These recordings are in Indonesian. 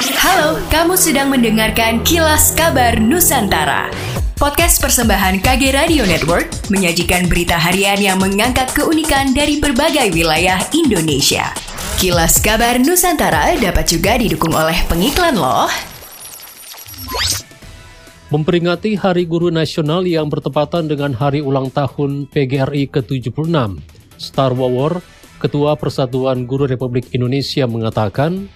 Halo, kamu sedang mendengarkan Kilas Kabar Nusantara. Podcast persembahan KG Radio Network menyajikan berita harian yang mengangkat keunikan dari berbagai wilayah Indonesia. Kilas Kabar Nusantara dapat juga didukung oleh pengiklan loh. Memperingati Hari Guru Nasional yang bertepatan dengan hari ulang tahun PGRI ke-76, Star War, Ketua Persatuan Guru Republik Indonesia mengatakan,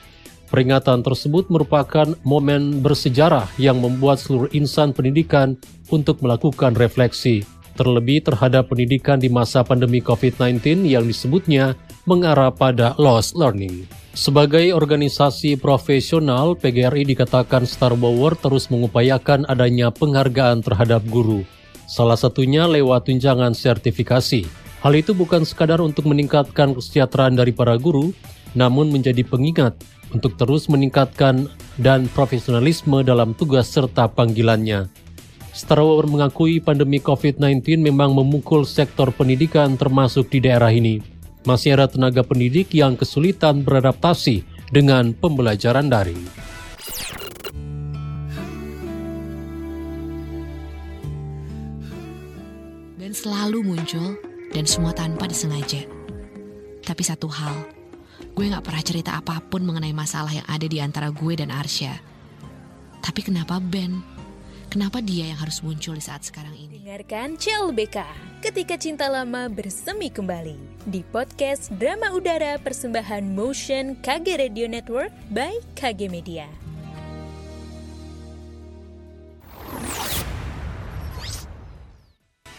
Peringatan tersebut merupakan momen bersejarah yang membuat seluruh insan pendidikan untuk melakukan refleksi, terlebih terhadap pendidikan di masa pandemi COVID-19 yang disebutnya mengarah pada lost learning. Sebagai organisasi profesional, PGRI dikatakan Star Power terus mengupayakan adanya penghargaan terhadap guru, salah satunya lewat tunjangan sertifikasi. Hal itu bukan sekadar untuk meningkatkan kesejahteraan dari para guru, namun menjadi pengingat untuk terus meningkatkan dan profesionalisme dalam tugas serta panggilannya. Starwower mengakui pandemi COVID-19 memang memukul sektor pendidikan termasuk di daerah ini. Masih ada tenaga pendidik yang kesulitan beradaptasi dengan pembelajaran daring. Dan selalu muncul dan semua tanpa disengaja. Tapi satu hal, Gue gak pernah cerita apa pun mengenai masalah yang ada di antara gue dan Arsya. Tapi kenapa Ben? Kenapa dia yang harus muncul di saat sekarang ini? Dengarkan CLBK ketika cinta lama bersemi kembali di podcast Drama Udara Persembahan Motion KG Radio Network by KG Media.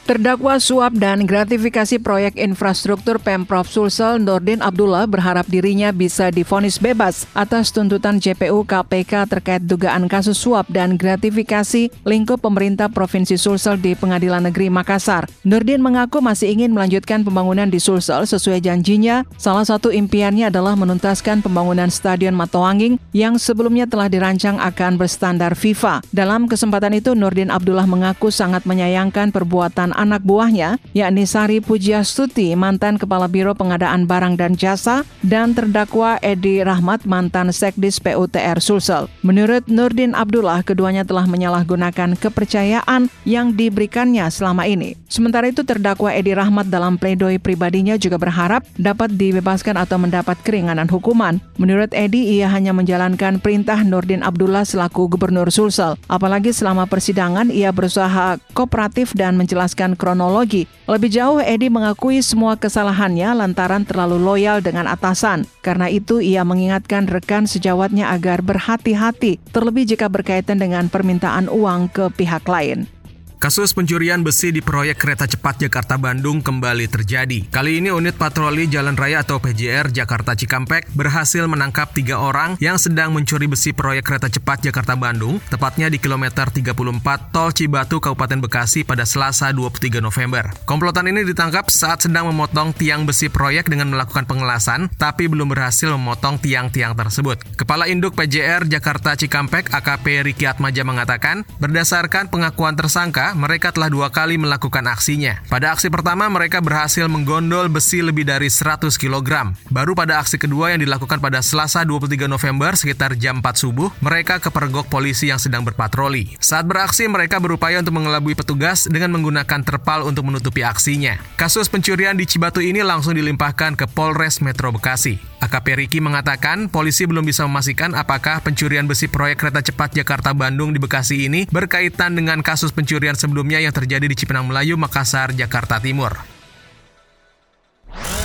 Terdakwa suap dan gratifikasi proyek infrastruktur Pemprov Sulsel Nordin Abdullah berharap dirinya bisa difonis bebas atas tuntutan JPU KPK terkait dugaan kasus suap dan gratifikasi lingkup pemerintah Provinsi Sulsel di Pengadilan Negeri Makassar. Nurdin mengaku masih ingin melanjutkan pembangunan di Sulsel sesuai janjinya. Salah satu impiannya adalah menuntaskan pembangunan Stadion Matoanging yang sebelumnya telah dirancang akan berstandar FIFA. Dalam kesempatan itu Nurdin Abdullah mengaku sangat menyayangkan perbuatan anak buahnya, yakni Sari Pujiastuti, mantan Kepala Biro Pengadaan Barang dan Jasa, dan terdakwa Edi Rahmat, mantan Sekdis PUTR Sulsel. Menurut Nurdin Abdullah, keduanya telah menyalahgunakan kepercayaan yang diberikannya selama ini. Sementara itu, terdakwa Edi Rahmat dalam pledoi pribadinya juga berharap dapat dibebaskan atau mendapat keringanan hukuman. Menurut Edi, ia hanya menjalankan perintah Nurdin Abdullah selaku Gubernur Sulsel. Apalagi selama persidangan, ia berusaha kooperatif dan menjelaskan menjelaskan kronologi. Lebih jauh, Edi mengakui semua kesalahannya lantaran terlalu loyal dengan atasan. Karena itu, ia mengingatkan rekan sejawatnya agar berhati-hati, terlebih jika berkaitan dengan permintaan uang ke pihak lain. Kasus pencurian besi di proyek kereta cepat Jakarta-Bandung kembali terjadi. Kali ini unit patroli Jalan Raya atau PJR Jakarta Cikampek berhasil menangkap tiga orang yang sedang mencuri besi proyek kereta cepat Jakarta-Bandung, tepatnya di kilometer 34 Tol Cibatu, Kabupaten Bekasi pada Selasa 23 November. Komplotan ini ditangkap saat sedang memotong tiang besi proyek dengan melakukan pengelasan, tapi belum berhasil memotong tiang-tiang tersebut. Kepala Induk PJR Jakarta Cikampek AKP Riki Atmaja mengatakan, berdasarkan pengakuan tersangka, mereka telah dua kali melakukan aksinya. Pada aksi pertama, mereka berhasil menggondol besi lebih dari 100 kg. Baru pada aksi kedua yang dilakukan pada Selasa 23 November sekitar jam 4 subuh, mereka kepergok polisi yang sedang berpatroli. Saat beraksi, mereka berupaya untuk mengelabui petugas dengan menggunakan terpal untuk menutupi aksinya. Kasus pencurian di Cibatu ini langsung dilimpahkan ke Polres Metro Bekasi. AKP Riki mengatakan polisi belum bisa memastikan apakah pencurian besi proyek kereta cepat Jakarta-Bandung di Bekasi ini berkaitan dengan kasus pencurian sebelumnya yang terjadi di Cipinang Melayu, Makassar, Jakarta Timur.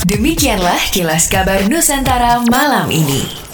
Demikianlah kilas kabar Nusantara malam ini.